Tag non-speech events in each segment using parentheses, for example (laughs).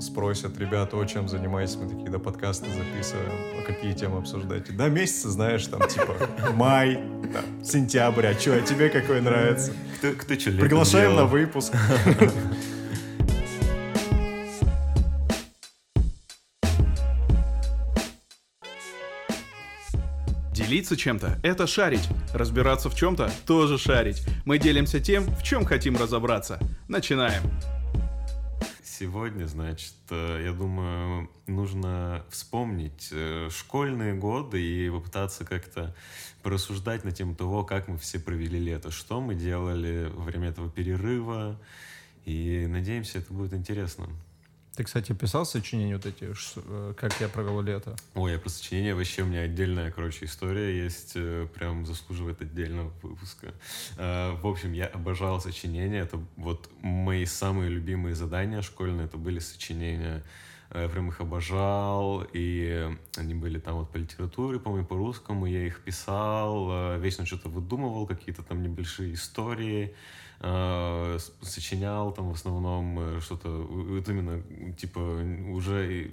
спросят, ребята, о чем занимаетесь, мы такие, да подкасты записываем, а какие темы обсуждаете? Да, месяцы, знаешь, там, типа, май, там, сентябрь, а что, а тебе какой нравится? Кто, кто что Приглашаем на выпуск. Делиться чем-то – это шарить. Разбираться в чем-то – тоже шарить. Мы делимся тем, в чем хотим разобраться. Начинаем. Сегодня, значит, э, я думаю, нужно вспомнить э, школьные годы и попытаться как-то порассуждать на тему того, как мы все провели лето, что мы делали во время этого перерыва. И надеемся, это будет интересно. Ты, кстати, писал сочинения вот эти, э, как я провел лето? Ой, я про сочинения вообще у меня отдельная, короче, история есть, э, прям заслуживает отдельного выпуска. Э, в общем, я обожал сочинения, это вот мои самые любимые задания школьные, это были сочинения я прям их обожал, и они были там вот по литературе, по-моему, по русскому, я их писал, вечно что-то выдумывал, какие-то там небольшие истории, э, сочинял там в основном э, что-то, вот именно, типа, уже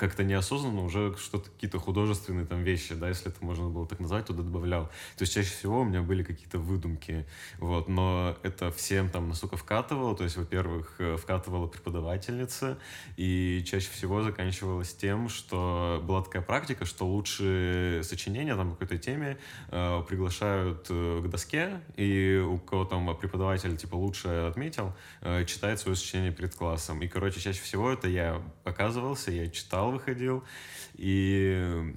как-то неосознанно уже что-то, какие-то художественные там вещи, да, если это можно было так назвать, туда добавлял. То есть чаще всего у меня были какие-то выдумки, вот, но это всем там настолько вкатывало, то есть, во-первых, э, вкатывала преподавательница, и чаще всего заканчивалось тем, что была такая практика, что лучшие сочинения там какой-то теме э, приглашают э, к доске, и у кого там преподаватель типа лучше отметил, э, читает свое сочинение перед классом. И, короче, чаще всего это я оказывался, я читал выходил. И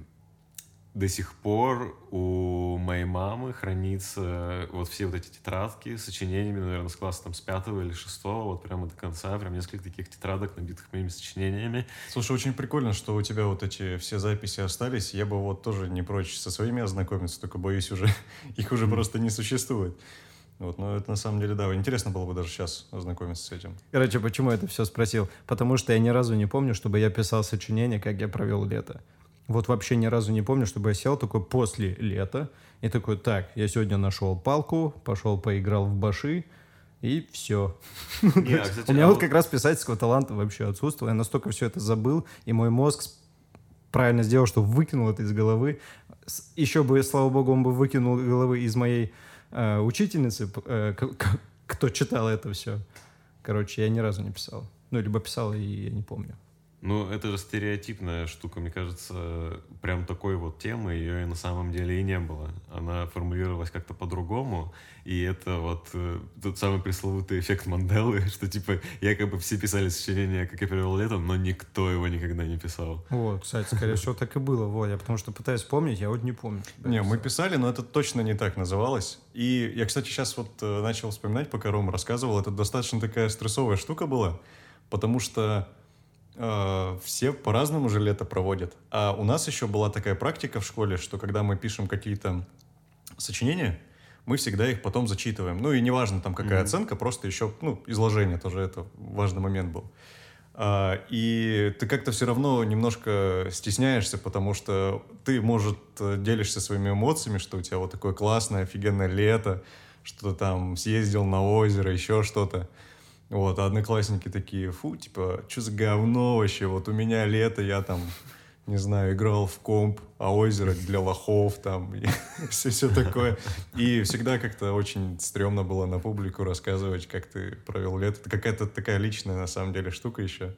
до сих пор у моей мамы хранится вот все вот эти тетрадки с сочинениями, наверное, с класса там с пятого или шестого, вот прямо до конца, прям несколько таких тетрадок, набитых моими сочинениями. Слушай, очень прикольно, что у тебя вот эти все записи остались. Я бы вот тоже не прочь со своими ознакомиться, только боюсь уже, (laughs) их уже просто не существует. Вот, но это на самом деле, да, интересно было бы даже сейчас ознакомиться с этим. Короче, почему я это все спросил? Потому что я ни разу не помню, чтобы я писал сочинение, как я провел лето. Вот вообще ни разу не помню, чтобы я сел такой после лета и такой, так, я сегодня нашел палку, пошел поиграл в баши, и все. (laughs) У меня а вот как раз писательского таланта вообще отсутствовал. Я настолько все это забыл, и мой мозг правильно сделал, что выкинул это из головы. Еще бы, слава богу, он бы выкинул головы из моей э, учительницы, э, кто читал это все. Короче, я ни разу не писал. Ну, либо писал, и я не помню. Ну, это же стереотипная штука, мне кажется, прям такой вот темы ее и на самом деле и не было. Она формулировалась как-то по-другому, и это вот э, тот самый пресловутый эффект Манделы, (laughs) что типа якобы все писали сочинения, как я перевел летом, но никто его никогда не писал. Вот, кстати, скорее всего так и было, вот, я потому что пытаюсь вспомнить, я вот не помню. Не, мы писали, но это точно не так называлось. И я, кстати, сейчас вот э, начал вспоминать, пока Рома рассказывал, это достаточно такая стрессовая штука была, потому что э, все по-разному же лето проводят. А у нас еще была такая практика в школе, что когда мы пишем какие-то сочинения, мы всегда их потом зачитываем. Ну и неважно там какая mm-hmm. оценка, просто еще, ну, изложение тоже это важный момент был. А, и ты как-то все равно немножко стесняешься, потому что ты, может, делишься своими эмоциями, что у тебя вот такое классное, офигенное лето, что ты там съездил на озеро, еще что-то. Вот, а одноклассники такие, фу, типа, что за говно вообще, вот у меня лето, я там, не знаю, играл в комп, а озеро для лохов там, (laughs) и все, все такое. И всегда как-то очень стрёмно было на публику рассказывать, как ты провел лето. Это какая-то такая личная, на самом деле, штука еще.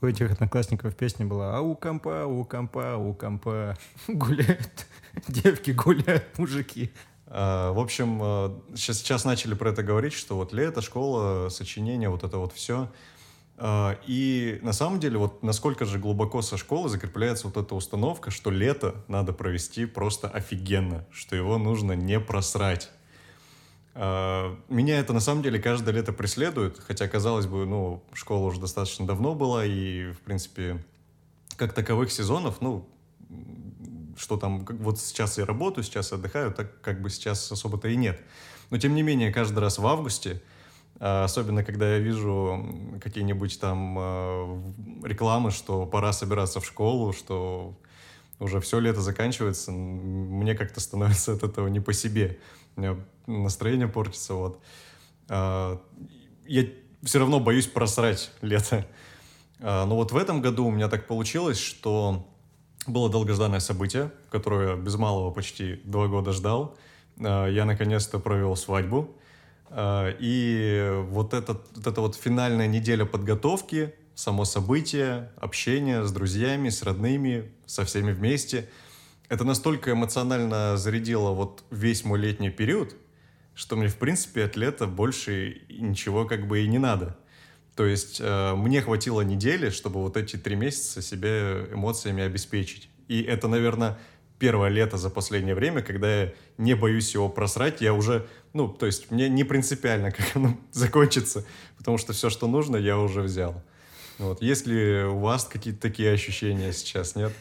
У этих одноклассников песня была «А у компа, у компа, у компа (laughs) гуляют, девки гуляют, мужики». А, в общем, сейчас, а, сейчас начали про это говорить, что вот лето, школа, сочинение, вот это вот все. А, и на самом деле, вот насколько же глубоко со школы закрепляется вот эта установка, что лето надо провести просто офигенно, что его нужно не просрать. Меня это на самом деле каждое лето преследует, хотя, казалось бы, ну, школа уже достаточно давно была, и, в принципе, как таковых сезонов, ну, что там, вот сейчас я работаю, сейчас отдыхаю, так как бы сейчас особо-то и нет. Но тем не менее, каждый раз в августе, а, особенно когда я вижу какие-нибудь там а, рекламы, что пора собираться в школу, что уже все лето заканчивается, мне как-то становится от этого не по себе. У меня настроение портится, вот. А, я все равно боюсь просрать лето. Но вот в этом году у меня так получилось, что было долгожданное событие, которое без малого почти два года ждал. А, Я наконец-то провел свадьбу. А, И вот, этот, вот эта вот финальная неделя подготовки, само событие, общение с друзьями, с родными, со всеми вместе, это настолько эмоционально зарядило вот весь мой летний период, что мне, в принципе, от лета больше ничего как бы и не надо. То есть э, мне хватило недели, чтобы вот эти три месяца себе эмоциями обеспечить. И это, наверное, первое лето за последнее время, когда я не боюсь его просрать. Я уже, ну, то есть мне не принципиально, (laughs) как оно закончится, потому что все, что нужно, я уже взял. Вот. Есть ли у вас какие-то такие ощущения сейчас, нет?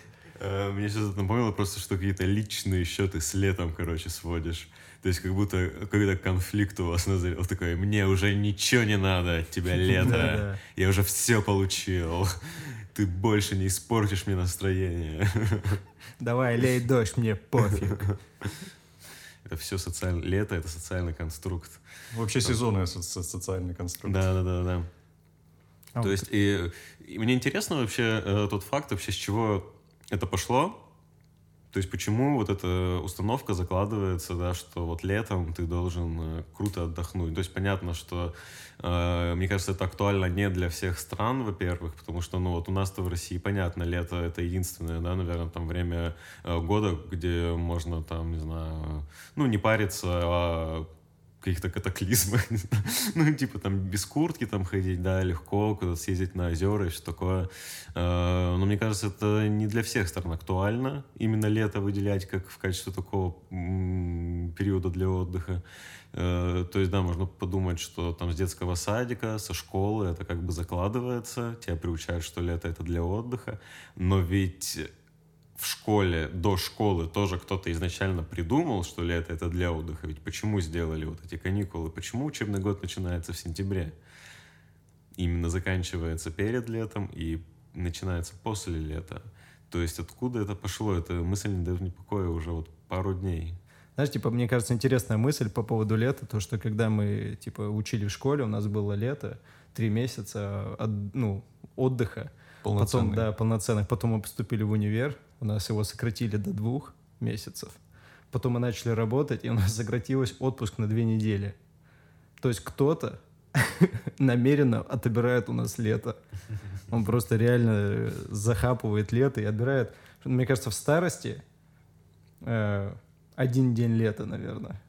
Э, Мне сейчас это напомнило просто, что какие-то личные счеты с летом, короче, сводишь. То есть как будто какой-то конфликт у вас назрел. Такой, мне уже ничего не надо от тебя (laughs) лето. Я уже все получил. Ты больше не испортишь мне настроение. (laughs) Давай, лей дождь, мне пофиг. (laughs) Это все социальное... Лето — это социальный конструкт. Вообще сезонный со- со- социальный конструкт. Да-да-да-да. А То есть, и, и мне интересно вообще э, тот факт, вообще с чего это пошло. То есть, почему вот эта установка закладывается, да, что вот летом ты должен э, круто отдохнуть. То есть, понятно, что, э, мне кажется, это актуально не для всех стран, во-первых, потому что, ну, вот у нас-то в России, понятно, лето — это единственное, да, наверное, там время э, года, где можно там, не знаю, ну, не париться, а каких-то катаклизмах, (laughs) ну, типа там без куртки там ходить, да, легко, куда-то съездить на озера и что такое. Э, Но мне кажется, это не для всех стран актуально, именно лето выделять как в качестве такого периода для отдыха. Э, То есть, да, можно подумать, что там с детского садика, со школы это как бы закладывается, тебя приучают, что лето это для отдыха, но ведь в школе, до школы тоже кто-то изначально придумал, что лето это для отдыха. Ведь почему сделали вот эти каникулы? Почему учебный год начинается в сентябре? Именно заканчивается перед летом и начинается после лета. То есть откуда это пошло? Это мысль не дает мне покоя уже вот пару дней. Знаешь, типа, мне кажется, интересная мысль по поводу лета, то, что когда мы, типа, учили в школе, у нас было лето, три месяца, от- ну, отдыха. Потом, Полноценный. да, полноценных. Потом мы поступили в универ, у нас его сократили до двух месяцев. Потом мы начали работать, и у нас сократилось отпуск на две недели. То есть кто-то (laughs) намеренно отобирает у нас лето. Он просто реально э, захапывает лето и отбирает. Мне кажется, в старости э, один день лета, наверное.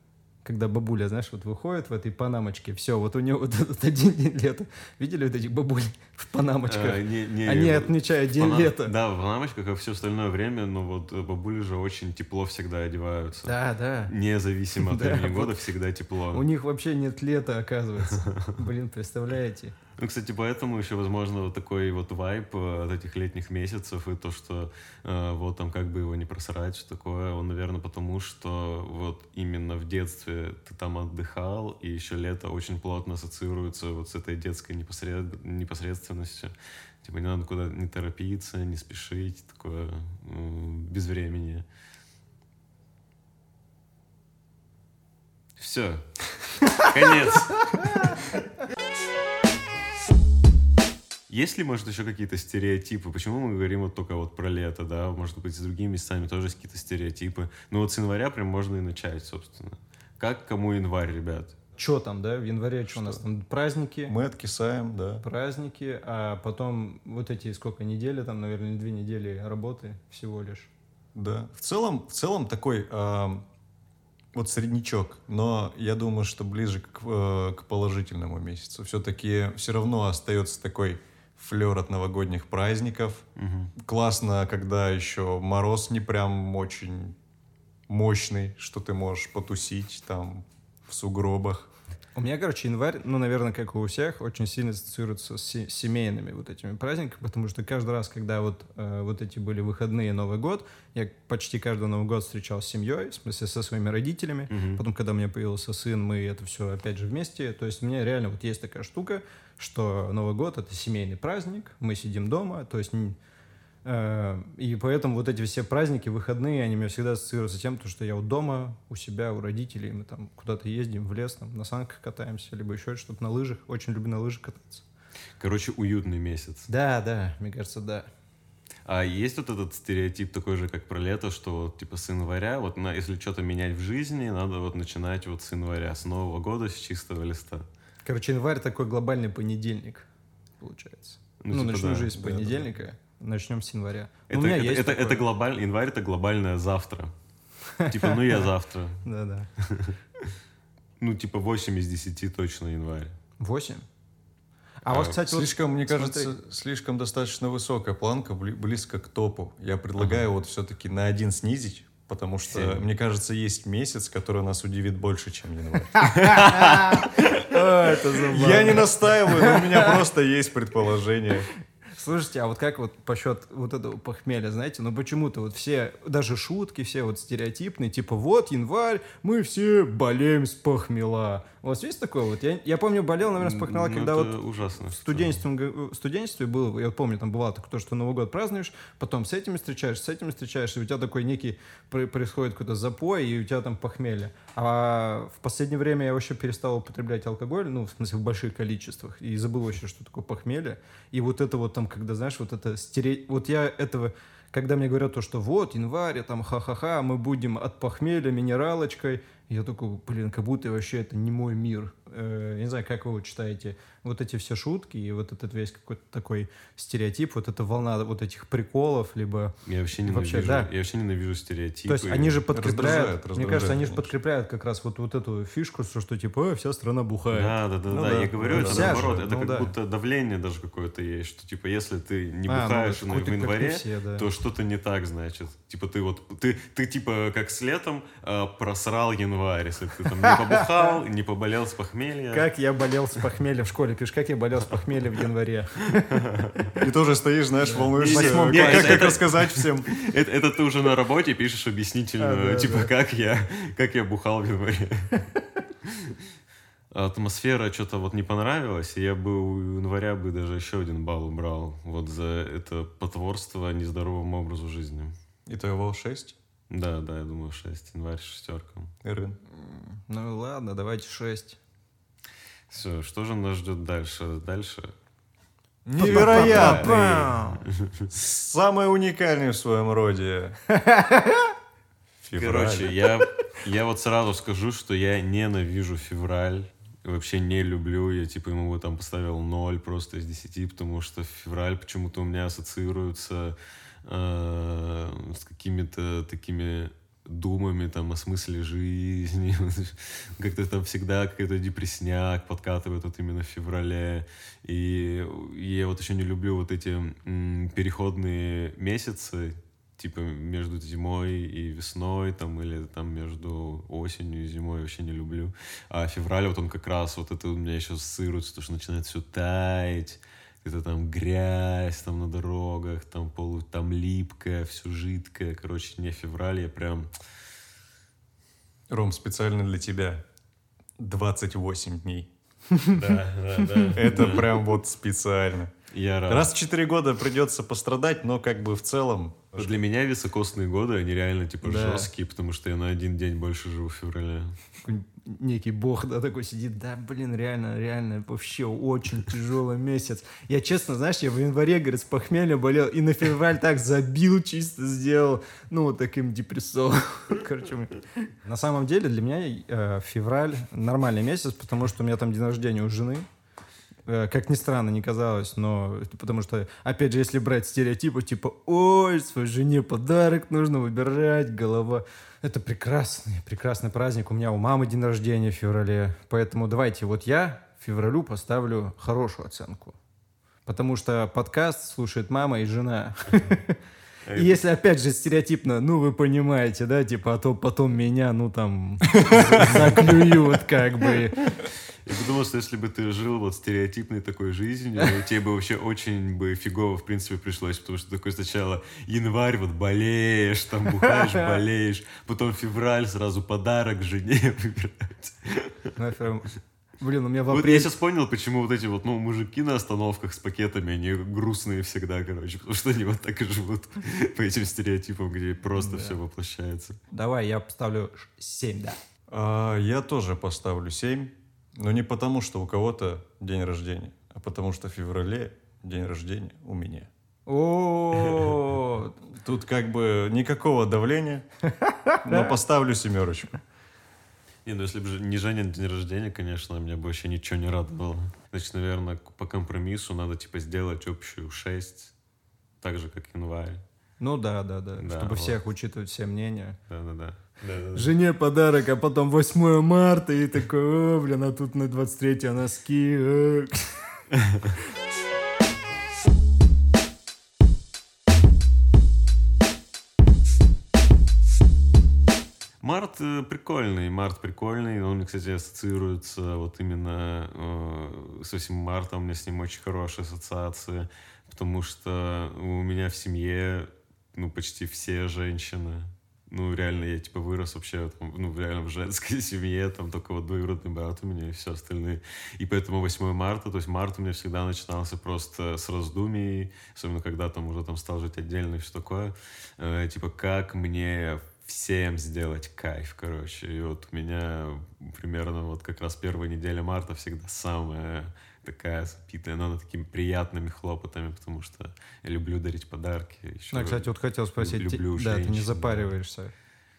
Когда бабуля, знаешь, вот выходит в этой панамочке, все, вот у нее вот этот (laughs) один день лета. Видели вот этих бабуль в панамочках? Э, не- не, Они отмечают день пана- лета. Да, в панамочках, как все остальное время, но вот э, бабули же очень тепло всегда одеваются. Да, да. Независимо от (laughs) Да, времени вот. года, всегда тепло. У них вообще нет лета, оказывается. Блин, представляете? Ну, кстати, поэтому еще, возможно, вот такой вот вайп э, от этих летних месяцев и то, что э, вот там как бы его не просрать, что такое, он, наверное, потому что вот именно в детстве ты там отдыхал, и еще лето очень плотно ассоциируется вот с этой детской непосред... непосредственностью. Типа не надо куда не торопиться, не спешить, такое м, без времени. Все. (laughs) Конец. (laughs) Есть ли, может, еще какие-то стереотипы? Почему мы говорим вот только вот про лето, да? Может быть, с другими местами тоже есть какие-то стереотипы. Ну вот с января прям можно и начать, собственно. Как кому январь, ребят? Че там, да? В январе что у нас там? Праздники. Мы откисаем, да. Праздники, а потом вот эти сколько недели, там, наверное, две недели работы всего лишь. Да. В целом, в целом такой ам, вот среднячок, но я думаю, что ближе к, э, к положительному месяцу. Все-таки все равно остается такой флер от новогодних праздников. Мгм. Классно, когда еще мороз не прям очень мощный, что ты можешь потусить там в сугробах. У меня, короче, январь, ну, наверное, как у всех, очень сильно ассоциируется с се- семейными вот этими праздниками, потому что каждый раз, когда вот, э, вот эти были выходные Новый год, я почти каждый Новый год встречал с семьей, в смысле со своими родителями. Мгм. Потом, когда у меня появился сын, мы это все опять же вместе. То есть у меня реально вот есть такая штука, что Новый год — это семейный праздник, мы сидим дома, то есть... э, И поэтому вот эти все праздники, выходные, они у меня всегда ассоциируются с тем, то, что я вот дома, у себя, у родителей, мы там куда-то ездим в лес, там, на санках катаемся, либо еще что-то на лыжах. Очень люблю на лыжах кататься. Короче, уютный месяц. Да, да, мне кажется, да. А есть вот этот стереотип такой же, как про лето, что вот, типа с января, вот на, если что-то менять в жизни, надо вот начинать вот с января, с Нового года, с чистого листа. Короче, январь такой глобальный понедельник, получается. Ну, Ну, типа, начну да. жизнь с Да, да, понедельника, начнем с января. Ну, Это, у меня это, есть это, такое. это глобаль- январь это глобальное завтра. Типа, ну я завтра. (laughs) Да-да. (laughs) Ну, типа 8 из 10 точно январь. Восемь? А вот, А, кстати, вот Слишком, мне смотри. кажется, слишком достаточно высокая планка, бли- близко к топу. Я предлагаю вот все-таки на один снизить, потому что, мне кажется, есть месяц, который нас удивит больше, чем январь. (laughs) А. Я не настаиваю, но у меня просто есть предположение. Слушайте, а вот как вот по счет вот этого похмелья, знаете, ну почему-то вот все, даже шутки все вот стереотипные, типа вот январь, мы все болеем с похмела. У вас есть такое вот? Я, я помню, болел, наверное, с похмела, Ну, когда вот ужасно. в студенчестве, в студенчестве был, я вот помню, там бывало такое, что Новый год празднуешь, потом с этими встречаешься, с этими встречаешься, и у тебя такой некий происходит какой-то запой, и у тебя там похмелье. А в последнее время я вообще перестал употреблять алкоголь, ну, в смысле, в больших количествах, и забыл вообще, что такое похмелье. И вот это вот там, когда, знаешь, вот это стере... Вот я этого... Когда мне говорят то, что вот, январь, там, ха-ха-ха, мы будем от похмелья минералочкой, я такой, блин, как будто вообще это не мой мир. Э, не знаю, как вы читаете вот эти все шутки и вот этот весь какой-то такой стереотип, вот эта волна вот этих приколов, либо... Я вообще Вообще, ненавижу, да. я вообще ненавижу стереотипы. То есть они же подкрепляют, мне раздражает, кажется, они же подкрепляют как раз вот, вот эту фишку, что, типа, «Э, вся страна бухает. Да, да, да, Ну да, да, я говорю, ну это наоборот, же, это ну как да. будто давление даже какое-то есть, что типа если ты не А, ну, бухаешь какой-то в январе, все, да. то что-то не так, значит. Типа ты вот, ты, ты типа как с летом э, просрал январь, если ты там не (laughs) побухал, не поболел с похмелья. Как я болел с похмелья в школе, пишешь, как я болел с похмелья в январе. И тоже стоишь, знаешь, волнуешься, как, рассказать всем. (laughs) Это, ты уже на работе пишешь объяснительную, А, типа как я, как я бухал в январе. (laughs) Атмосфера что-то вот не понравилась, и я бы у января бы даже еще один балл убрал вот за это потворство нездоровому образу жизни. Итого 6. Да, да, я думаю, 6. Январь шестерка. Рын. Ну ладно, давайте шесть. Все, что же нас ждет дальше? Дальше. Невероятный! Самый уникальный в своем роде. Февраль. Короче, я, я вот сразу скажу, что я ненавижу февраль. Вообще не люблю. Я типа ему там поставил 0 просто из 10, потому что февраль почему-то у меня ассоциируется э, с какими-то такими думами там о смысле жизни. (laughs) Как-то там всегда какой-то депресняк подкатывает вот именно в феврале. И я вот еще не люблю вот эти переходные месяцы, типа между зимой и весной, там, или там между осенью и зимой вообще не люблю. А февраль, вот он как раз, вот это у меня еще ассоциируется, то, что начинает все таять, это там грязь там на дорогах, там полу, там липкое, все жидкое. Короче, не февраль, я прям... Ром, специально для тебя. 28 дней. Да, да, да. Это прям вот специально. Я рад. Раз в 4 года придется пострадать, но как бы в целом... Для меня високосные годы, они реально типа Да. жесткие, потому что я на один день больше живу в феврале. Некий бог, да, такой сидит, да, блин, реально, реально, вообще очень тяжелый месяц. Я честно, знаешь, я в январе, говорит, с похмелья болел, и на февраль так забил, чисто сделал, ну, вот таким депрессовым. (laughs) Короче, на самом деле для меня э, февраль нормальный месяц, потому что у меня там день рождения у жены, как ни странно не казалось, но потому что, опять же, если брать стереотипы, типа, ой, своей жене подарок нужно выбирать, голова. Это прекрасный, прекрасный праздник. У меня у мамы день рождения в феврале. Поэтому давайте, вот я февралю поставлю хорошую оценку. Потому что подкаст слушает мама и жена. И если, опять же, стереотипно, ну, вы понимаете, да, типа, а то потом меня, ну, там, (laughs) заклюют, как бы. Я подумал, что если бы ты жил вот стереотипной такой жизнью, тебе бы вообще очень бы фигово, в принципе, пришлось, потому что такой сначала январь, вот болеешь, там бухаешь, (laughs) болеешь, потом февраль, сразу подарок жене (laughs) выбирать. Ну, Блин, у меня в Вот я сейчас понял, почему вот эти вот, ну, мужики на остановках с пакетами, они грустные всегда, короче, потому что они вот так и живут (laughs) по этим стереотипам, где просто все воплощается. Давай, я поставлю 7, да. А, я тоже поставлю 7, но не потому, что у кого-то день рождения, а потому что в феврале день рождения у меня. О, Тут как бы никакого давления, (laughs) но поставлю семерочку. Не, ну если бы не Женя день рождения, конечно, меня бы вообще ничего не радовало. Значит, наверное, по компромиссу надо типа сделать общую 6, так же, как январь. ну да, да, да, Да, чтобы вот. всех учитывать все мнения. Да-да-да. Да-да-да. Жене подарок, а потом 8 марта, и такой, о, блин, а тут на 23 носки. э». Март э, прикольный, март прикольный. Он, кстати, ассоциируется вот именно э, с 8 марта. У меня с ним очень хорошие ассоциации, потому что у меня в семье ну почти все женщины. Ну, реально, я типа вырос вообще, там, ну, реально в женской (laughs) семье, там только вот двоюродный брат у меня и все остальные. И поэтому 8 марта, то есть март у меня всегда начинался просто с раздумий, особенно когда там уже там стал жить отдельно и все такое. Э, типа, как мне всем сделать кайф, короче. И вот у меня примерно вот как раз первая неделя марта всегда самая такая запитая, но она такими приятными хлопотами, потому что я люблю дарить подарки. Еще Ну, кстати, вот хотел спросить, ти- люблю да, ты не женщин, да. запариваешься.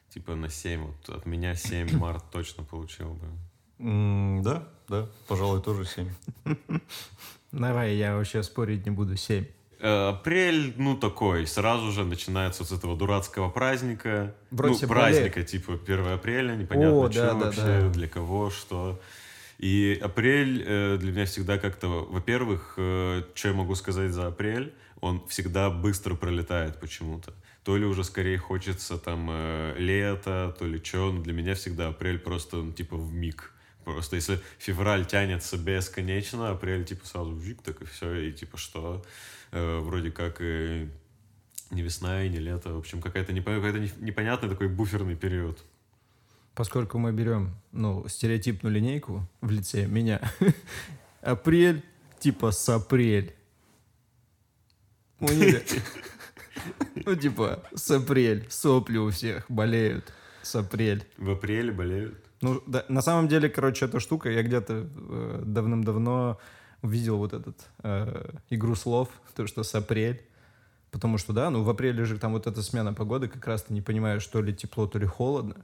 Типа на 7, вот от меня 7 (clears throat) март точно получил бы. Да, да, пожалуй, тоже 7. Давай, я вообще спорить не буду, 7. Э, Апрель, ну, такой, сразу же начинается с этого дурацкого праздника. Вроде ну, праздника, типа 1 апреля, непонятно, О, что да, да, вообще, да. для кого, что. И апрель э, для меня всегда как-то, во-первых, что я могу сказать за апрель, он всегда быстро пролетает почему-то. То ли уже скорее хочется там э, лето, то ли что, но для меня всегда апрель просто, ну, типа, в миг. Просто если февраль тянется бесконечно, апрель типа сразу вжик, так и все, и типа что, Э, вроде как и не весна и не лето, в общем, какая-то непо- какой-то не- непонятный такой буферный период. Поскольку мы берем, ну, стереотипную линейку в лице меня, (laughs) апрель типа с апрель. (laughs) Ну, типа, с апрель. Сопли у всех болеют. С апрель. В апреле болеют. Ну, да, на самом деле, короче, эта штука, я где-то э, давным-давно увидел вот этот э, игру слов, то, что с апрель. Потому что, да, ну, в апреле же там вот эта смена погоды, как раз ты не понимаешь, то ли тепло, то ли холодно.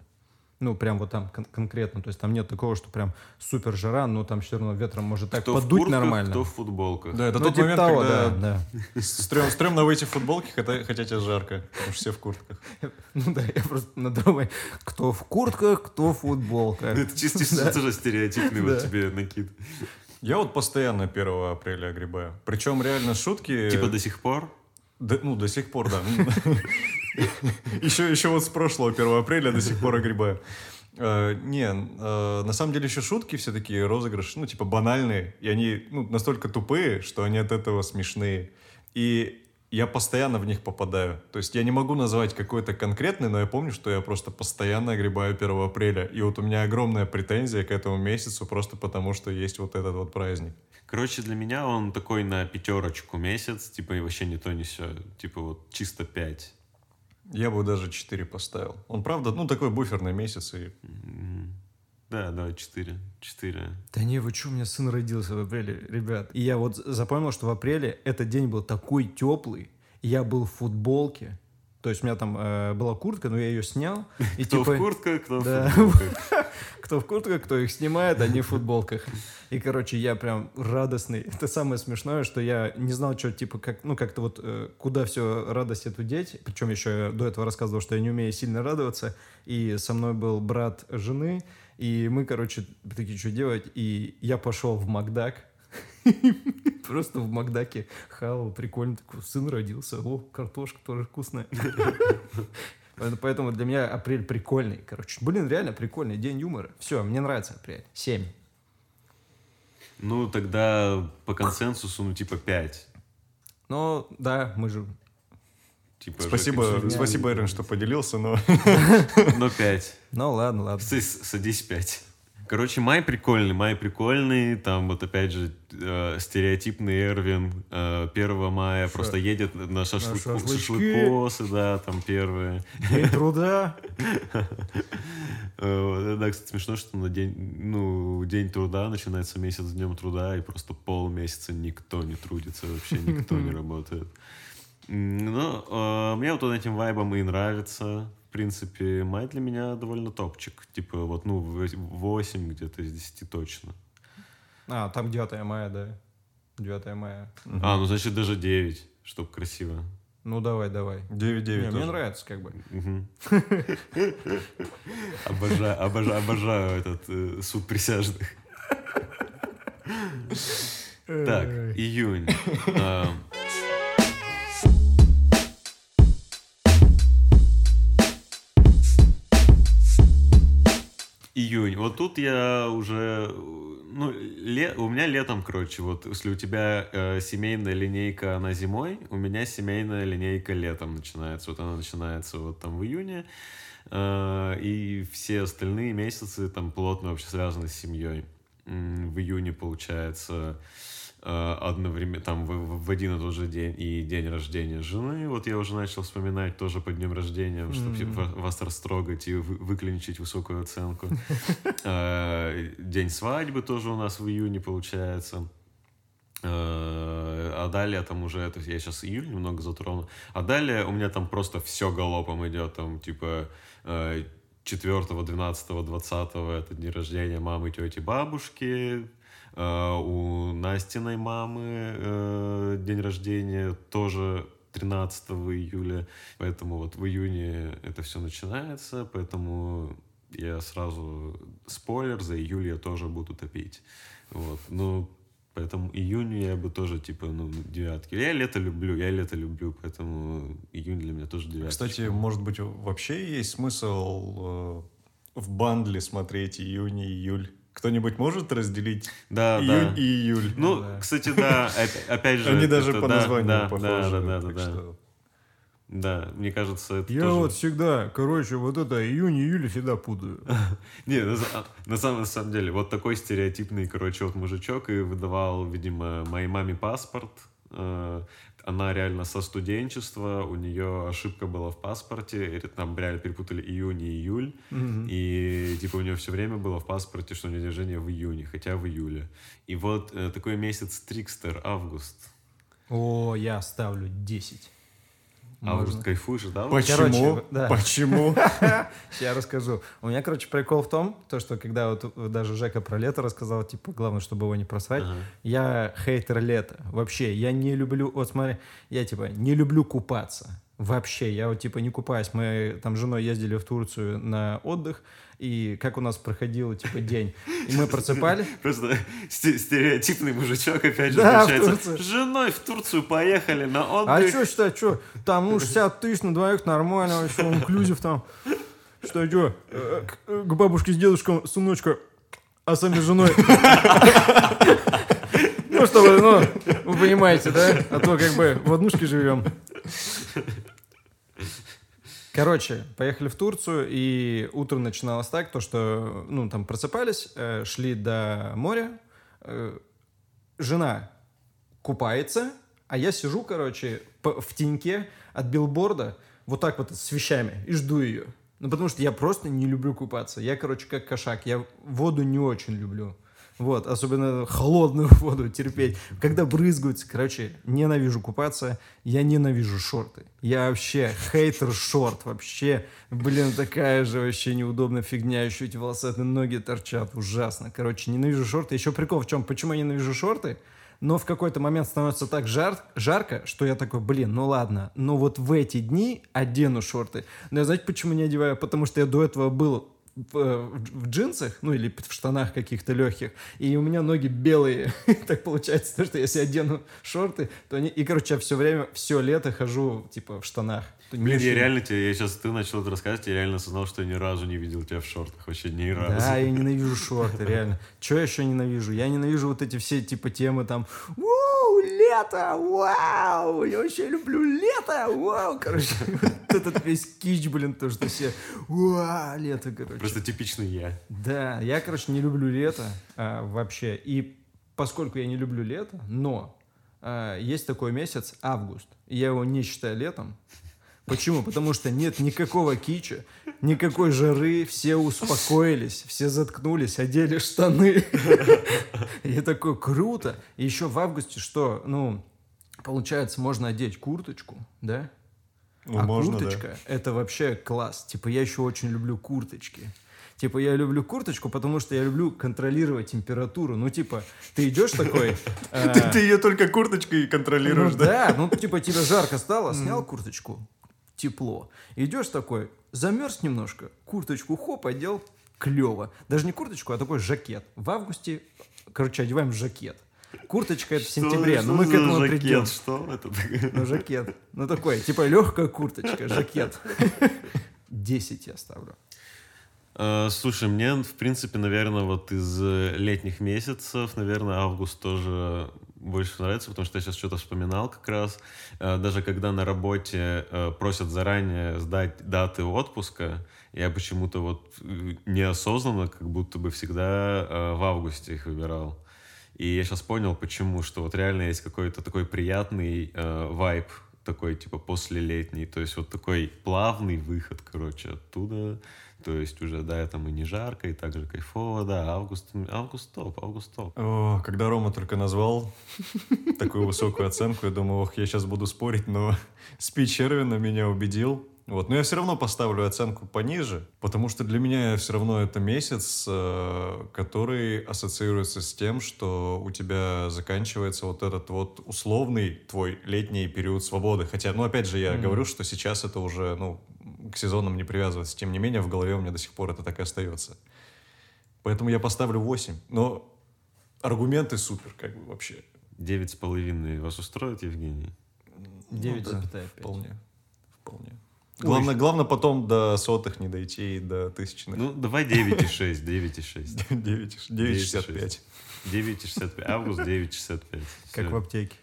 Ну, прям вот там кон- конкретно. То есть там нет такого, что прям супер жара, но там все равно ветром может так кто в подуть куртках, нормально. кто в футболках. Да, это ну, тот типа момент, того, когда да, да. стрём, стрёмно выйти в футболке, хотя, хотя тебе жарко, потому что все в куртках. (laughs) Ну да, я просто надумаю, кто в куртках, кто в футболках. Это чисто, чисто тоже стереотипный вот тебе накид. Я вот постоянно 1 апреля огребаю. Причем реально шутки... Типа до сих пор? Да, ну, до сих пор, да. (laughs) (laughs) Еще, еще вот с прошлого 1 апреля до сих пор огребаю. Э, не, э, на самом деле еще шутки все такие розыгрыши, ну, типа банальные, и они ну, настолько тупые, что они от этого смешные. И я постоянно в них попадаю. То есть я не могу назвать какой-то конкретный, но я помню, что я просто постоянно огребаю 1 апреля. И вот у меня огромная претензия к этому месяцу просто потому, что есть вот этот вот праздник. Короче, для меня он такой на пятерочку месяц, типа и вообще не то, не все, типа вот чисто пять. Я бы даже 4 поставил. Он, правда, ну, такой буферный месяц, и Да, да, четыре. Четыре. Да не, вы что, у меня сын родился в апреле, ребят. И я вот запомнил, что в апреле этот день был такой теплый. Я был в футболке. То есть у меня там э, была куртка, но я ее снял. (laughs) И Кто типа, в куртках, кто Да. в футболках. (laughs) кто в куртках, кто их снимает, они в футболках. И, короче, я прям радостный. (laughs) Это самое смешное, что я не знал, что, типа, как, ну, как-то вот, э, куда все радость эту деть. Причем еще я до этого рассказывал, что я не умею сильно радоваться. И со мной был брат жены. И мы, короче, такие, что делать? И я пошел в Макдак. Просто в Макдаке хавал, прикольно, такой, сын родился, о, картошка тоже вкусная. Поэтому- для меня апрель прикольный, короче. Блин, реально прикольный, день юмора. Все, мне нравится апрель. Семь. Ну, тогда по консенсусу, ну, типа пять. Ну, да, мы же... Типа, спасибо, Жека, спасибо, Эрин, что поделился, но Но пять. Ну, ладно, ладно. Садись, садись пять. Короче, май прикольный, май прикольный. Там вот опять же э, стереотипный Эрвин э, 1 мая Ша- просто едет на шашлык, шашлычки. шашлыкосы, да, там первые. День труда. (laughs) Э, Да, кстати, смешно, что на день, ну, день труда начинается месяц с днем труда, и просто полмесяца никто не трудится, вообще никто не (laughs) работает. М, Ну, э, мне вот он этим вайбом и нравится. В принципе, май для меня довольно топчик. Типа, вот, ну, 8 где-то из 10 точно. А, там 9 мая, да. 9 мая. А, ну, значит, даже 9, чтобы красиво. Ну, давай, давай. 9-9 Не, мне нравится, как бы. Обожаю, обожаю, обожаю этот э, суд присяжных. Так, июнь. (laughs) Июнь. Вот тут я уже... Ну, ле- у меня летом, короче, вот если у тебя э, семейная линейка, она зимой, у меня семейная линейка летом начинается. Вот она начинается вот там в июне. Э, и все остальные месяцы там плотно вообще связаны с семьей. В июне, получается, одновременно, там в, в- один и тот же день и день рождения жены. Вот я уже начал вспоминать тоже по днем рождения, чтобы Мгм. вас растрогать и вы- выклинчить высокую оценку. (laughs) Э, День свадьбы тоже у нас в июне получается. Э, А далее там уже, это я сейчас июль немного затрону, а далее у меня там просто все галопом идет, там типа э, 4, 12, 20 это дни рождения мамы, тети, бабушки, Э, у Настиной мамы э, день рождения тоже 13 июля, поэтому вот в июне это все начинается, поэтому я сразу спойлер, за июль я тоже буду топить. Вот, ну, поэтому июнь я бы тоже, типа, ну, девятки. Я лето люблю, я лето люблю, поэтому июнь для меня тоже девятка. Кстати, может быть, вообще есть смысл э, в бандле смотреть июнь и июль? Кто-нибудь может разделить да, июнь да. и июль? Ну, Да. кстати, да, опя- опять же... Они даже это по названию да, похожи. Да, да, да, да, да. что- Да, мне кажется, это Я тоже... вот всегда, короче, вот это июнь-июль всегда путаю. (laughs) Не, на, са- на самом, на самом деле, вот такой стереотипный, короче, вот мужичок и выдавал, видимо, моей маме паспорт. Она реально со студенчества, у нее ошибка была в паспорте, и там реально перепутали июнь и июль. И типа у нее все время было в паспорте, что у нее день рождения в июне, хотя в июле. И вот э, такой месяц Трикстер, август. О, я ставлю 10. Август Можно? кайфуешь, да? Почему? Короче, да. Почему? (laughs) Я расскажу. У меня, короче, прикол в том, то, что когда вот даже Жека про лето рассказал, типа, главное, чтобы его не просрать, Ага. я хейтер лета. Вообще, я не люблю, вот смотри, я, типа, не люблю купаться. Вообще, я вот, типа, не купаюсь. Мы там с женой ездили в Турцию на отдых, и как у нас проходил, типа, день. И мы просыпали, (laughs) Просто сте- стереотипный мужичок, опять же, Да, получается. С женой в Турцию поехали на А отдых. что считать, что? Там, ну, 60 тысяч на двоих нормально, вообще, инклюзив там. Что, что? К, к бабушке с дедушкой, сыночка, а сами с женой. (laughs) Ну, чтобы, ну, вы понимаете, да? А то как бы в однушке живем. Короче, поехали в Турцию, и утро начиналось так, то что, ну, там просыпались, э, шли до моря, э, жена купается, а я сижу, короче, в теньке от билборда, вот так вот с вещами, и жду ее. Ну, потому что я просто не люблю купаться. Я, короче, как кошак. Я воду не очень люблю. Вот, особенно холодную (laughs) воду терпеть. Когда брызгаются, короче, ненавижу купаться, я ненавижу шорты. Я вообще хейтер шорт, вообще, блин, такая же вообще неудобная фигня, еще эти волосатые ноги торчат, ужасно. Короче, ненавижу шорты. Еще прикол в чем, почему я ненавижу шорты? Но в какой-то момент становится так жар, жарко, что я такой, блин, ну ладно, но вот в эти дни одену шорты. Но я знаете, почему не одеваю? Потому что я до этого был в, э, в джинсах, ну или в штанах каких-то легких, и у меня ноги белые. (laughs) так получается, то, что если одену шорты, то они... И, короче, я все время, все лето хожу, типа, в штанах. Блин, я реально тебе, я сейчас ты начал это рассказывать, я реально осознал, что я ни разу не видел тебя в шортах, вообще ни разу. Да, я ненавижу шорты, реально. Че я еще ненавижу? Я ненавижу вот эти все типа темы там «Вау, лето! Вау! Я вообще люблю лето! Вау!» Короче, (laughs) вот этот весь кич, блин, то, что все «Вау, лето!» Короче, просто типичный я. Да, я, короче, не люблю лето а, вообще. И поскольку я не люблю лето, но а, есть такой месяц август. И я его не считаю летом. Почему? Потому что нет никакого кича, никакой жары, все успокоились, все заткнулись, одели штаны. И такой круто. И еще в августе что? Ну, получается, можно одеть курточку, да? Ну, а можно, да. курточка это вообще класс. Типа я еще очень люблю курточки. Типа я люблю курточку, потому что я люблю контролировать температуру. Ну типа ты идешь такой. (laughs) э, Ты, ты ее только курточкой контролируешь, ну да? да, ну типа тебе жарко стало, снял курточку, тепло. Идешь такой, замерз немножко, курточку хоп, одел, клево. Даже не курточку, а такой жакет. В августе, короче, одеваем жакет. Курточка это в сентябре, но мы к этому придем. Что это такое? Ну, жакет. Ну, такой, типа, легкая курточка, жакет. 10 я ставлю. Э, Слушай, мне, в принципе, наверное, вот из летних месяцев, наверное, август тоже больше нравится, потому что я сейчас что-то вспоминал как раз. Э, Даже когда на работе э, просят заранее сдать даты отпуска, я почему-то вот неосознанно, как будто бы всегда в августе их выбирал. И я сейчас понял, почему, что вот реально есть какой-то такой приятный э, вайб, такой типа послелетний, то есть вот такой плавный выход, короче, оттуда, то есть уже, да, там и не жарко, и также кайфово, да, август, август топ, август топ. О, когда Рома только назвал такую высокую оценку, я думаю, ох, я сейчас буду спорить, но (laughs) спич Эрвина меня убедил. Вот. Но я все равно поставлю оценку пониже, потому что для меня все равно это месяц, э, который ассоциируется с тем, что у тебя заканчивается вот этот вот условный твой летний период свободы. Хотя, ну, опять же, я Мгм. говорю, что сейчас это уже, ну, к сезонам не привязывается. Тем не менее, в голове у меня до сих пор это так и остается. Поэтому я поставлю 8. Но аргументы супер, как бы вообще. Девять с половиной вас устроит, Евгений? Ну 9,5. да, вполне. Вполне. Главное, главное потом до сотых не дойти и до тысячных. Ну, давай 9,6, 9,6. 9, 9,65. 9,65. Август 9,65. Как в аптеке.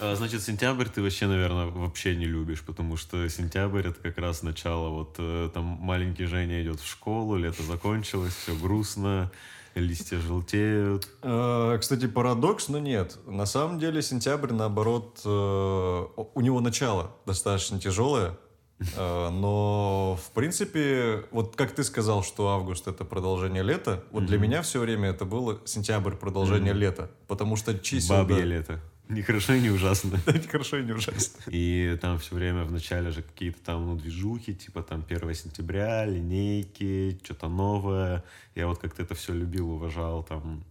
А, Значит, сентябрь ты вообще, наверное, вообще не любишь, потому что сентябрь это как раз начало, вот э, там маленький Женя идет в школу, лето закончилось, все грустно, листья желтеют. Э, Кстати, парадокс, но нет. На самом деле сентябрь, наоборот, э, у него начало достаточно тяжелое. Э, Но, в принципе, вот как ты сказал, что август это продолжение лета, вот для Мгм. меня все время это было сентябрь продолжение Мгм. лета. Потому что чисел... Бабье да, лето. Не хорошо и не ужасно. ни хорошо и не (laughs) ужасно. И там все время в начале же какие-то там ну, движухи, типа там 1 сентября, линейки, что-то новое. Я вот как-то это все любил, уважал, там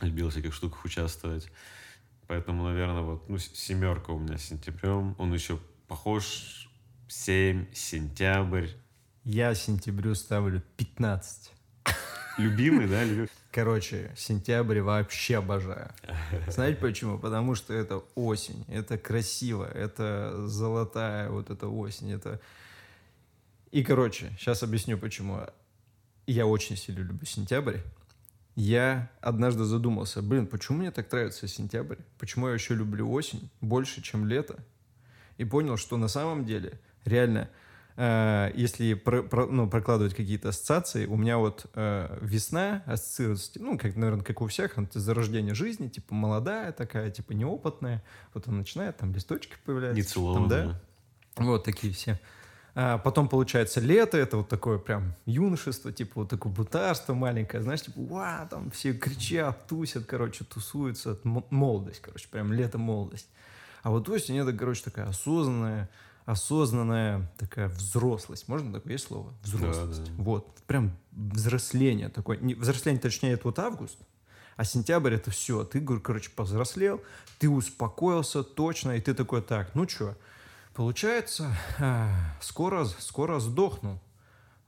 любил в всяких штуках участвовать. Поэтому, наверное, вот ну, семерка у меня с сентябрем. Он еще похож 7, сентябрь. Я сентябрю ставлю 15. Любимый, да? Короче, сентябрь вообще обожаю. Знаете почему? Потому что это осень, это красиво, это золотая вот эта осень, это... И, короче, сейчас объясню, почему. Я очень сильно люблю сентябрь. Я однажды задумался, блин, почему мне так нравится сентябрь? Почему я еще люблю осень больше, чем лето? И понял, что на самом деле, реально, э, если про- про- ну, прокладывать какие-то ассоциации, у меня вот э, весна ассоциируется, ну, как, наверное, как у всех, это зарождение жизни, типа молодая такая, типа неопытная. Вот она начинает, там листочки появляются. Не там, да? Вот такие все. А потом получается лето, это вот такое прям юношество, типа вот такое бутарство маленькое, знаешь, типа, ва, там все кричат, тусят, короче, тусуются, молодость, короче, прям лето молодость. А вот осень это, короче, такая осознанная, осознанная такая взрослость. Можно такое есть слово? Взрослость. да. Вот, прям взросление такое. Не, взросление, точнее, это вот август, а сентябрь это все. Ты, короче, повзрослел, ты успокоился точно, и ты такой, так, ну что, получается, а, скоро, скоро сдохну.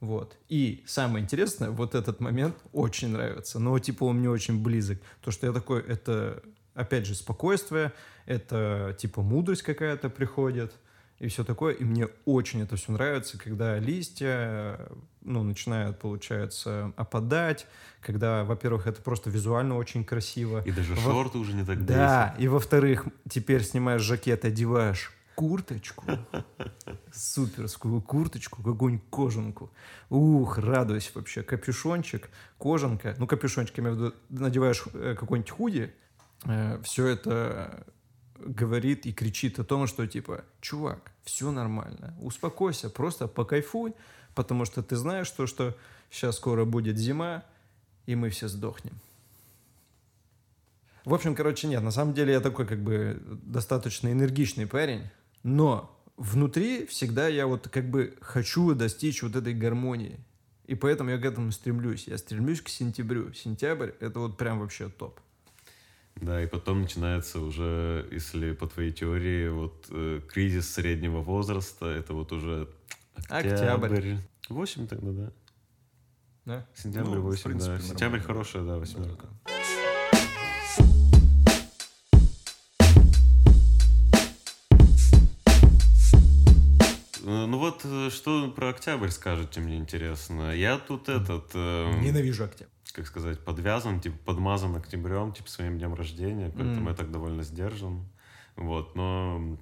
Вот. И самое интересное, вот этот момент очень нравится. Но типа он мне очень близок. То, что я такой, это опять же спокойствие, это типа мудрость какая-то приходит и все такое. И мне очень это все нравится, когда листья, ну, начинают, получается, опадать, когда, во-первых, это просто визуально очень красиво. И даже Во- шорты уже не так Да, и во-вторых, теперь снимаешь жакет, одеваешь курточку, суперскую курточку, какую-нибудь кожанку. Ух, радуюсь вообще. Капюшончик, кожанка. Ну, капюшончик, я имею в виду, надеваешь э, какой-нибудь худи, э, все это говорит и кричит о том, что типа, чувак, все нормально, успокойся, просто покайфуй, потому что ты знаешь то, что сейчас скоро будет зима, и мы все сдохнем. В общем, короче, нет, на самом деле я такой как бы достаточно энергичный парень, но внутри всегда я вот как бы хочу достичь вот этой гармонии. И поэтому я к этому стремлюсь. Я стремлюсь к сентябрю. Сентябрь — это вот прям вообще топ. Да, и потом начинается уже, если по твоей теории, вот э, кризис среднего возраста, это вот уже октябрь. Октябрь. 8 тогда, да? Да? Сентябрь Ну, в 8, принципе, да. Сентябрь нормально. хорошая, да, восьмерка. Э, Ну вот, э, что про октябрь скажете, мне интересно. Я тут этот, э, Ненавижу октябрь. Как сказать, подвязан, типа подмазан октябрем, типа своим днем рождения, поэтому М. я так довольно сдержан. Вот, но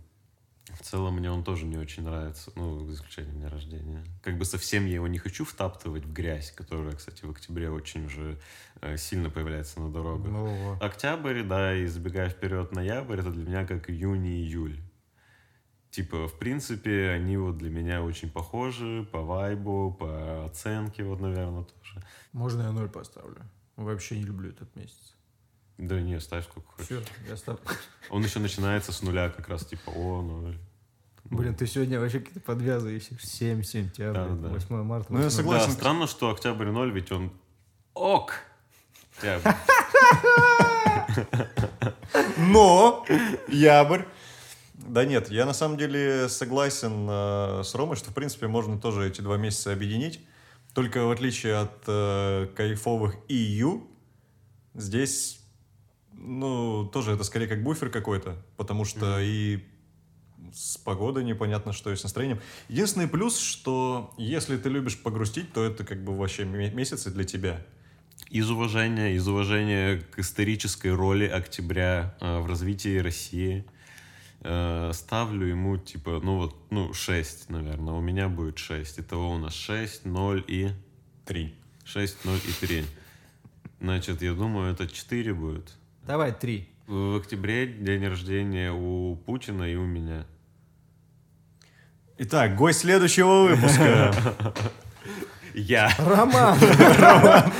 в целом мне он тоже не очень нравится, ну, за исключением дня рождения. Как бы совсем я его не хочу втаптывать в грязь, которая, кстати, в октябре очень уже э, сильно появляется на дорогах. Ну. Октябрь, да, и забегая вперед, ноябрь, это для меня как июнь и июль. Типа, в принципе, они вот для меня очень похожи по вайбу, по оценке, вот, наверное, тоже. Можно я ноль поставлю? Вообще не люблю этот месяц. Да не, ставь сколько хочешь. Все, я ставлю. Он еще начинается с нуля, как раз типа, о, ноль. Блин, ты сегодня вообще какие-то подвязываешься. 7 сентября, Да-да-да. 8 марта. Ну, я 8 согласен. Да, странно, что октябрь ноль, ведь он ок. Октябрь. Но (laughs) ябрь. Да нет, я на самом деле согласен э, с Ромой, что в принципе можно тоже эти два месяца объединить. Только в отличие от э, кайфовых ию, здесь, ну, тоже это скорее как буфер какой-то, потому что и с погодой непонятно, что и с настроением. Единственный плюс, что если ты любишь погрустить, то это как бы вообще ме- месяцы для тебя. Из уважения, из уважения к исторической роли октября э, в развитии России э, ставлю ему типа, ну вот, ну 6, наверное. У меня будет 6. Итого у нас 6, 0 и Три. 6, 0 и 3. Значит, я думаю, это 4 будет. Давай, 3. В октябре день рождения у Путина и у меня. Итак, гость следующего выпуска. (laughs) Я. Роман! (laughs)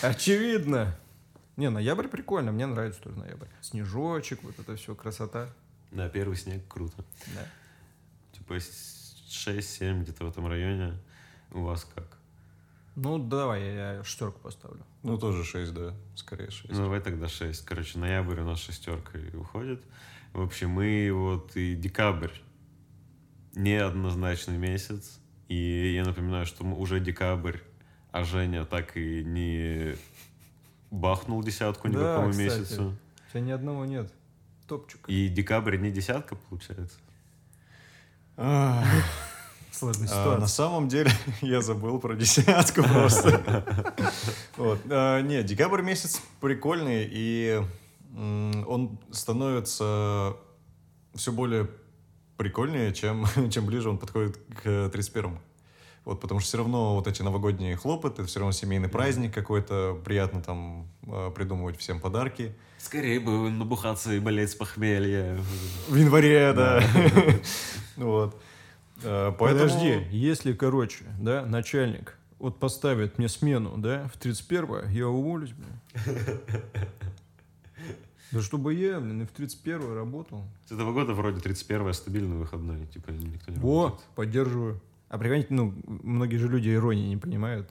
Очевидно. Не, ноябрь прикольно, мне нравится тоже ноябрь. Снежочек, вот это все, красота. Да, первый снег, круто. Да. Типа 6-7 где-то в этом районе. У вас как? Ну, давай, я, шестерку поставлю. Ну, тоже 6, да. Скорее 6. Ну, давай тогда 6. Короче, ноябрь у нас шестерка и уходит. В общем, мы вот и декабрь неоднозначный месяц. И я напоминаю, что мы уже декабрь, а Женя так и не бахнул десятку ни Да, по какому кстати. месяцу. У тебя ни одного нет. Топчик. И декабрь не десятка, получается. А, (laughs) Сложная а, ситуация. на самом деле (laughs) я забыл про десятку просто. (laughs) Вот. А, Не, декабрь месяц прикольный, и он становится все более прикольнее, чем, чем ближе он подходит к 31-му. Вот, потому что все равно вот эти новогодние хлопоты, все равно семейный праздник какой-то, приятно там а, придумывать всем подарки. Скорее бы набухаться и болеть с похмелья. В январе, да. (laughs) Вот. А, Поэтому... Подожди, если, короче, да, начальник вот поставит мне смену, да, в 31 я уволюсь, блин. Да чтобы я, блин, и в 31 работал. С этого года вроде 31 стабильный выходной. Типа никто не О, работает. поддерживаю. А прикиньте, ну, многие же люди иронии не понимают.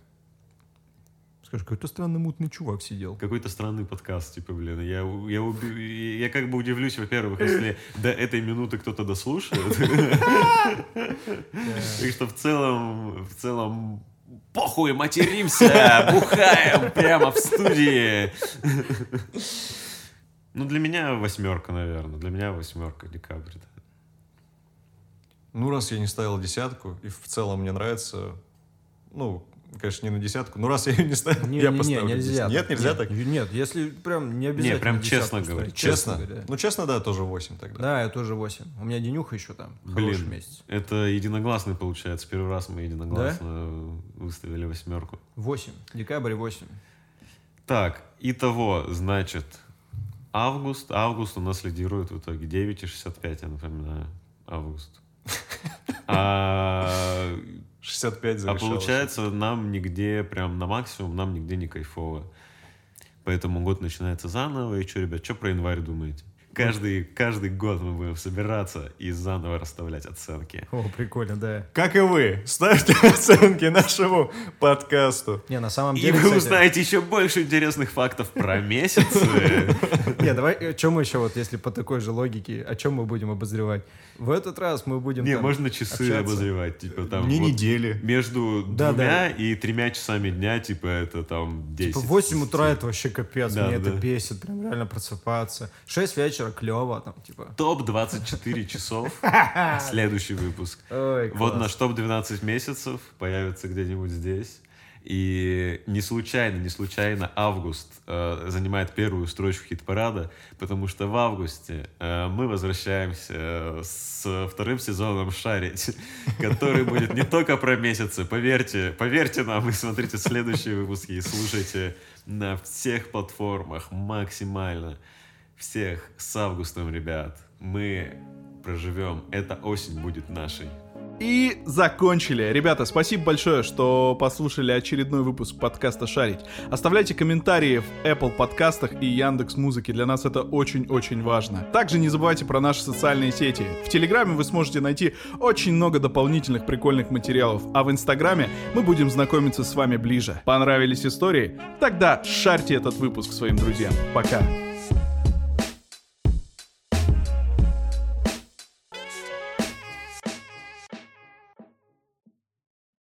Скажешь, какой-то странный мутный чувак сидел. Какой-то странный подкаст, типа, блин. Я, я, я как бы удивлюсь, во-первых, если до этой минуты кто-то дослушает. Так что в целом, в целом, похуй, материмся, бухаем прямо в студии. Ну, для меня восьмерка, наверное. Для меня восьмерка декабрь. Да. Ну, раз я не ставил десятку, и в целом мне нравится, ну, конечно, не на десятку. Ну, раз я ее не ставил, Не, я не, не, поставлю. нельзя. Нет, нельзя нет, так? Нет, если прям не обязательно. прям десятку честно ставить. говорить. Честно? говоря. Ну, честно, да, тоже 8 тогда. Да, я тоже 8. У меня денюха еще там. Хороший Блин, месяц. это единогласный получается. Первый раз мы единогласно выставили восьмерку. 8. Декабрь 8. Так, итого, значит, август. Август у нас лидирует в итоге 9,65, я напоминаю. Август. А, 65 а завершалось. получается, нам нигде прям на максимум, нам нигде не кайфово. Поэтому год начинается заново. И что, ребят, что про январь думаете? Каждый, каждый год мы будем собираться и заново расставлять оценки. О, прикольно, да. Как и вы, ставьте (laughs) оценки нашему подкасту. Не, на самом И деле, вы кстати- узнаете еще больше интересных фактов про месяцы. (laughs) Не, давай, о чем мы еще, вот если по такой же логике, о чем мы будем обозревать? В этот раз мы будем Не, можно часы обозревать. Типа там Не недели. между двумя и тремя часами дня, типа это там 10. Типа в 8 утра это вообще капец, мне это бесит, прям реально просыпаться. 6 вечера клево там, типа. Топ-24 часов. (laughs) Следующий выпуск. Ой, Вот наш топ-12 месяцев появится где-нибудь здесь. И не случайно, не случайно август э, занимает первую строчку хит-парада, потому что в августе э, мы возвращаемся э, с вторым сезоном «Шарить», (laughs) который будет не только про месяцы, поверьте, поверьте нам и смотрите следующие выпуски и слушайте на всех платформах максимально. Всех с августом, ребят. Мы проживем. Эта осень будет нашей. И закончили. Ребята, спасибо большое, что послушали очередной выпуск подкаста «Шарить». Оставляйте комментарии в Apple подкастах и Яндекс Музыке. Для нас это очень-очень важно. Также не забывайте про наши социальные сети. В Телеграме вы сможете найти очень много дополнительных прикольных материалов, а в Инстаграме мы будем знакомиться с вами ближе. Понравились истории? Тогда шарьте этот выпуск своим друзьям. Пока.